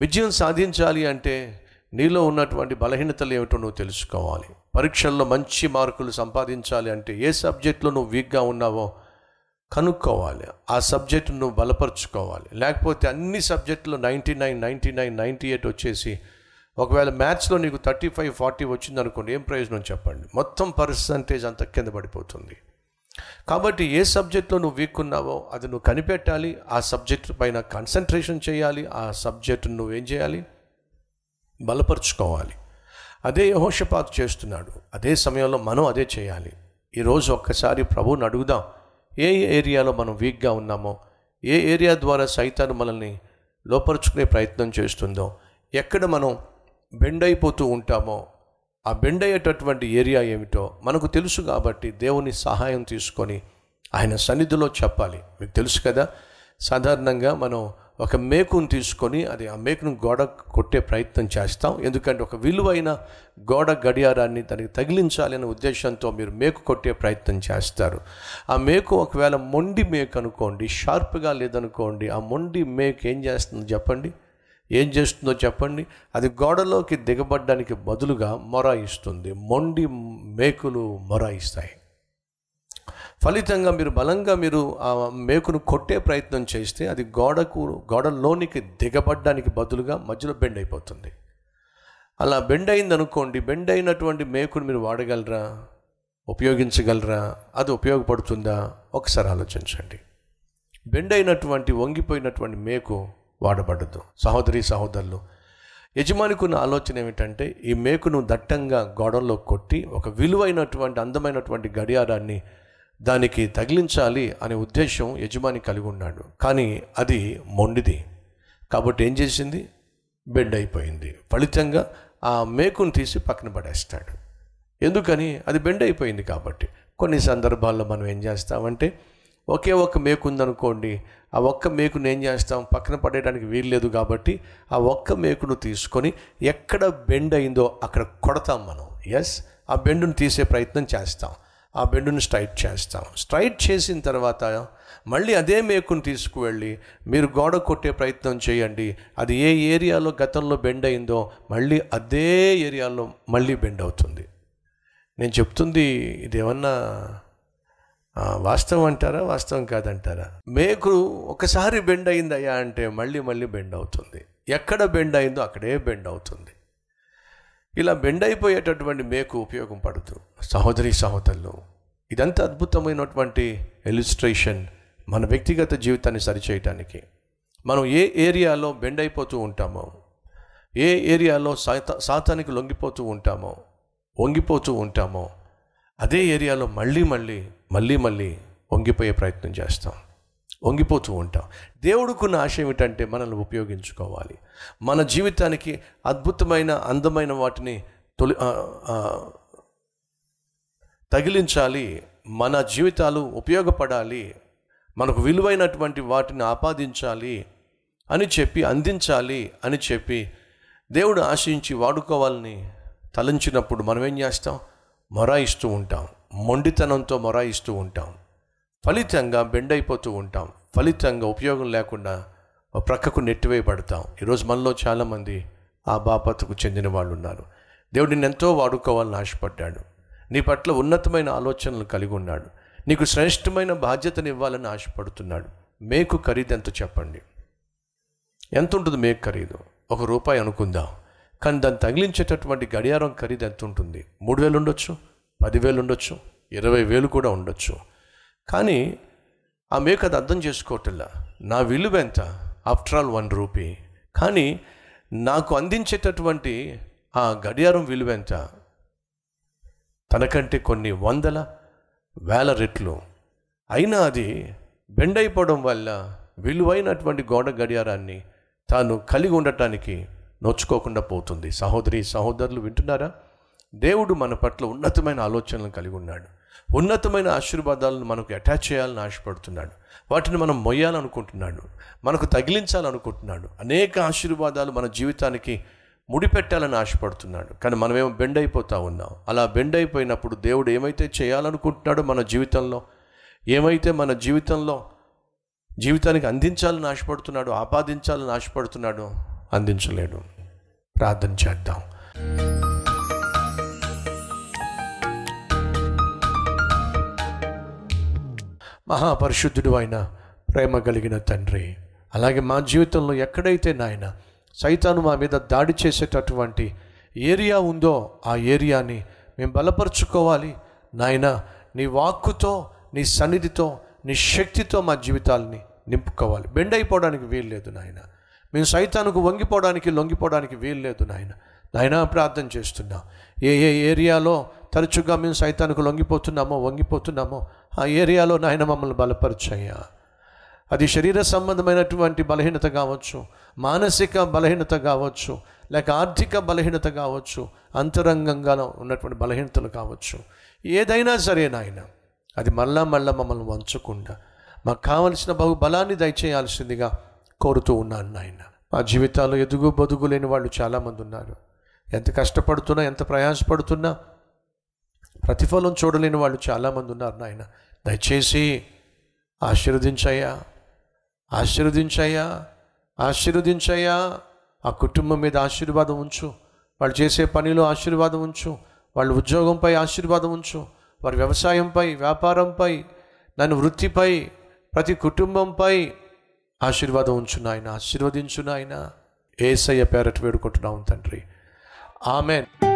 విజయం సాధించాలి అంటే నీలో ఉన్నటువంటి బలహీనతలు ఏమిటో నువ్వు తెలుసుకోవాలి. పరీక్షల్లో మంచి మార్కులు సంపాదించాలి అంటే ఏ సబ్జెక్టులో నువ్వు వీక్గా ఉన్నావో కనుక్కోవాలి. ఆ సబ్జెక్టు నువ్వు బలపరుచుకోవాలి. లేకపోతే అన్ని సబ్జెక్టులో ninety nine ninety nine ninety eight వచ్చేసి ఒకవేళ మ్యాథ్స్లో నీకు థర్టీ ఫైవ్ ఫార్టీ వచ్చింది అనుకోండి ఏం ప్రయోజనం చెప్పండి? మొత్తం పర్సంటేజ్ అంత కింద పడిపోతుంది. కాబట్టి ఏ సబ్జెక్ట్లో నువ్వు వీక్ ఉన్నావో అది నువ్వు కనిపెట్టాలి ఆ సబ్జెక్ట్ పైన కాన్సన్ట్రేషన్ చేయాలి ఆ సబ్జెక్టును నువ్వేం చేయాలి? బలపరుచుకోవాలి. అదే యహోషపాత్ చేస్తున్నాడు. అదే సమయంలో మనం అదే చేయాలి. ఈరోజు ఒక్కసారి ప్రభువుని అడుగుదాం ఏ ఏరియాలో మనం వీక్గా ఉన్నామో ఏ ఏరియా ద్వారా సైతాన్ని మనల్ని లోపరుచుకునే ప్రయత్నం చేస్తుందో ఎక్కడ మనం బెండ్ అయిపోతూ ఉంటామో ఆ బెండ్ అయ్యేటటువంటి ఏరియా ఏమిటో మనకు తెలుసు కాబట్టి దేవుని సహాయం తీసుకొని ఆయన సన్నిధిలో చెప్పాలి. మీకు తెలుసు కదా? సాధారణంగా మనం ఒక మేకును తీసుకొని అది ఆ మేకును గోడ కొట్టే ప్రయత్నం చేస్తాం. ఎందుకంటే ఒక విలువైన గోడ గడియారాన్ని దానికి తగిలించాలి అనే ఉద్దేశంతో మీరు మేకు కొట్టే ప్రయత్నం చేస్తారు. ఆ మేకు ఒకవేళ మొండి మేకు అనుకోండి షార్ప్గా లేదనుకోండి ఆ మొండి మేకు ఏం చేస్తుంది చెప్పండి? ఏం చేస్తుందో చెప్పండి. అది గోడలోకి దిగబడ్డానికి బదులుగా మొరాయిస్తుంది. మొండి మేకులు మొరాయిస్తాయి. ఫలితంగా మీరు బలంగా మీరు ఆ మేకును కొట్టే ప్రయత్నం చేస్తే అది గోడకు గోడలోనికి దిగబడ్డానికి బదులుగా మధ్యలో బెండ్ అయిపోతుంది. అలా బెండ్ అయింది అనుకోండి బెండ్ అయినటువంటి మేకును మీరు వాడగలరా? ఉపయోగించగలరా? అది ఉపయోగపడుతుందా? ఒకసారి ఆలోచించండి. బెండ్ అయినటువంటి వంగిపోయినటువంటి మేకు వాడబడదు సహోదరి సహోదరులు యజమానికి ఉన్న ఆలోచన ఏమిటంటే ఈ మేకును దట్టంగా గోడంలో కొట్టి ఒక విలువైనటువంటి అందమైనటువంటి గడియారాన్ని దానికి తగిలించాలి అనే ఉద్దేశం యజమాని కలిగి ఉన్నాడు. కానీ అది మొండిది. కాబట్టి ఏం చేసింది? బెండ్ అయిపోయింది. ఫలితంగా ఆ మేకును తీసి పక్కన పడేస్తాడు. ఎందుకని? అది బెండ్ అయిపోయింది కాబట్టి. కొన్ని సందర్భాల్లో మనం ఏం చేస్తామంటే ఒకే ఒక్క మేకు ఉందనుకోండి ఆ ఒక్క మేకును ఏం చేస్తాం? పక్కన పడేయడానికి వీల్లేదు కాబట్టి ఆ ఒక్క మేకును తీసుకొని ఎక్కడ బెండ్ అయిందో అక్కడ కొడతాం మనం. ఎస్ ఆ బెండును తీసే ప్రయత్నం చేస్తాం. ఆ బెండును స్ట్రైట్ చేస్తాం. స్ట్రైట్ చేసిన తర్వాత మళ్ళీ అదే మేకును తీసుకువెళ్ళి మీరు గోడ కొట్టే ప్రయత్నం చేయండి. అది ఏ ఏరియాలో గతంలో బెండ్ అయిందో మళ్ళీ అదే ఏరియాలో మళ్ళీ బెండ్ అవుతుంది. నేను చెప్తుంది ఇది ఏమన్నా వాస్తవం అంటారా? వాస్తవం కాదంటారా? మేకు ఒకసారి బెండ్ అయిందయ్యా అంటే మళ్ళీ మళ్ళీ బెండ్ అవుతుంది. ఎక్కడ బెండ్ అయిందో అక్కడే బెండ్ అవుతుంది. ఇలా బెండ్ అయిపోయేటటువంటి మేకు ఉపయోగం పడుతూ సహోదరి సహోదరులు ఇదంతా అద్భుతమైనటువంటి ఎలిస్ట్రేషన్ మన వ్యక్తిగత జీవితాన్ని సరిచేయటానికి. మనం ఏ ఏరియాలో బెండ్ అయిపోతూ ఉంటామో ఏ ఏరియాలో సాత సాతానికి లొంగిపోతూ ఉంటామో వంగిపోతూ ఉంటామో అదే ఏరియాలో మళ్ళీ మళ్ళీ మళ్ళీ మళ్ళీ వంగిపోయే ప్రయత్నం చేస్తాం. వంగిపోతూ ఉంటాం. దేవుడుకున్న ఆశయం ఏమిటంటే మనల్ని ఉపయోగించుకోవాలి. మన జీవితానికి అద్భుతమైన అందమైన వాటిని తొలి తగిలించాలి. మన జీవితాలు ఉపయోగపడాలి. మనకు విలువైనటువంటి వాటిని ఆపాదించాలి అని చెప్పి అందించాలి అని చెప్పి దేవుడు ఆశించి వాడుకోవాలని తలంచినప్పుడు మనం ఏం చేస్తాం? మొరాయిస్తూ ఉంటాం. మొండితనంతో మొరాయిస్తూ ఉంటాం. ఫలితంగా బెండ్ అయిపోతూ ఉంటాం. ఫలితంగా ఉపయోగం లేకుండా ప్రక్కకు నెట్టివేయబడతాం. ఈరోజు మనలో చాలామంది ఆ బాపతకు చెందిన వాళ్ళు ఉన్నారు దేవుడు నిన్ను ఎంతో వాడుకోవాలని ఆశపడ్డాడు. నీ పట్ల ఉన్నతమైన ఆలోచనలు కలిగి ఉన్నాడు. నీకు శ్రేష్టమైన బాధ్యతను ఇవ్వాలని ఆశపడుతున్నాడు. మేకు ఖరీదు ఎంత చెప్పండి? ఎంత ఉంటుంది మేకు ఖరీదు? ఒక రూపాయి అనుకుందాం. కానీ దాన్ని తగిలించేటటువంటి గడియారం ఖరీదు ఎంత ఉంటుంది? మూడు వేలు ఉండొచ్చు పదివేలు ఉండొచ్చు ఇరవై వేలు కూడా ఉండొచ్చు. కానీ ఆ మేక అది అర్థం చేసుకోవట్లా. నా విలువ ఎంత? After all one rupee. కానీ నాకు అందించేటటువంటి ఆ గడియారం విలువ ఎంత? తనకంటే కొన్ని వందల వేల రెట్లు. అయినా అది బెండ్ అయిపోవడం వల్ల విలువైనటువంటి గోడ గడియారాన్ని తాను కలిగి ఉండటానికి నోచుకోకుండా పోతుంది. సహోదరి సహోదరులు వింటున్నారా? దేవుడు మన పట్ల ఉన్నతమైన ఆలోచనలు కలిగి ఉన్నాడు. ఉన్నతమైన ఆశీర్వాదాలను మనకు అటాచ్ చేయాలని ఆశపడుతున్నాడు. వాటిని మనం మొయ్యాలనుకుంటున్నాడు. మనకు తగిలించాలనుకుంటున్నాడు. అనేక ఆశీర్వాదాలు మన జీవితానికి ముడిపెట్టాలని ఆశపడుతున్నాడు. కానీ మనమేమో బెండ్ అయిపోతూ ఉన్నాం. అలా బెండ్ అయిపోయినప్పుడు దేవుడు ఏమైతే చేయాలనుకుంటున్నాడో మన జీవితంలో ఏమైతే మన జీవితంలో జీవితానికి అందించాలని ఆశపడుతున్నాడు ఆపాదించాలని ఆశపడుతున్నాడు అందించలేడు. ప్రార్థన చేద్దాం. మహాపరిశుద్ధుడు అయిన ప్రేమ కలిగిన తండ్రి అలాగే మా జీవితంలో ఎక్కడైతే నాయన సైతాను మా మీద దాడి చేసేటటువంటి ఏరియా ఉందో ఆ ఏరియాని మేము బలపరుచుకోవాలి. నాయన నీ వాక్కుతో నీ సన్నిధితో నీ శక్తితో మా జీవితాలని నింపుకోవాలి. బెండ్ అయిపోవడానికి వీల్లేదు నాయన. మేము సైతానికి వంగిపోవడానికి లొంగిపోవడానికి వీలు లేదు నాయన. నాయన ప్రార్థన చేస్తున్నాం. ఏ ఏ ఏరియాలో తరచుగా మేము సైతానికి లొంగిపోతున్నామో వంగిపోతున్నామో ఆ ఏరియాలో నాయన మమ్మల్ని బలపరచయ్యా. అది శరీర సంబంధమైనటువంటి బలహీనత కావచ్చు మానసిక బలహీనత కావచ్చు లేక ఆర్థిక బలహీనత కావచ్చు అంతరంగంగా ఉన్నటువంటి బలహీనతలు కావచ్చు. ఏదైనా సరే నాయన అది మళ్ళా మళ్ళా మమ్మల్ని వంచకుండా మాకు కావలసిన బహు బలాన్ని దయచేయాల్సిందిగా కోరుతూ ఉన్నాను నాయన. మా జీవితాల్లో ఎదుగు బొదుగు లేని వాళ్ళు చాలామంది ఉన్నారు. ఎంత కష్టపడుతున్నా ఎంత ప్రయాసపడుతున్నా ప్రతిఫలం చూడలేని వాళ్ళు చాలామంది ఉన్నారు నాయన. దయచేసి ఆశీర్వదించయ్యా ఆశీర్వదించయ్యా ఆశీర్వదించయ్యా. ఆ కుటుంబం మీద ఆశీర్వాదం ఉంచు. వాళ్ళు చేసే పనిలో ఆశీర్వాదం ఉంచు. వాళ్ళ ఉద్యోగంపై ఆశీర్వాదం ఉంచు. వారి వ్యవసాయంపై వ్యాపారంపై నన్ను వృత్తిపై ప్రతి కుటుంబంపై ఆశీర్వాదం ఉంచు నాయన ఆశీర్వదించు నాయన. ఏసయ్య పేరట్ వేడుకుంటున్నాం తండ్రి. ఆమెన్.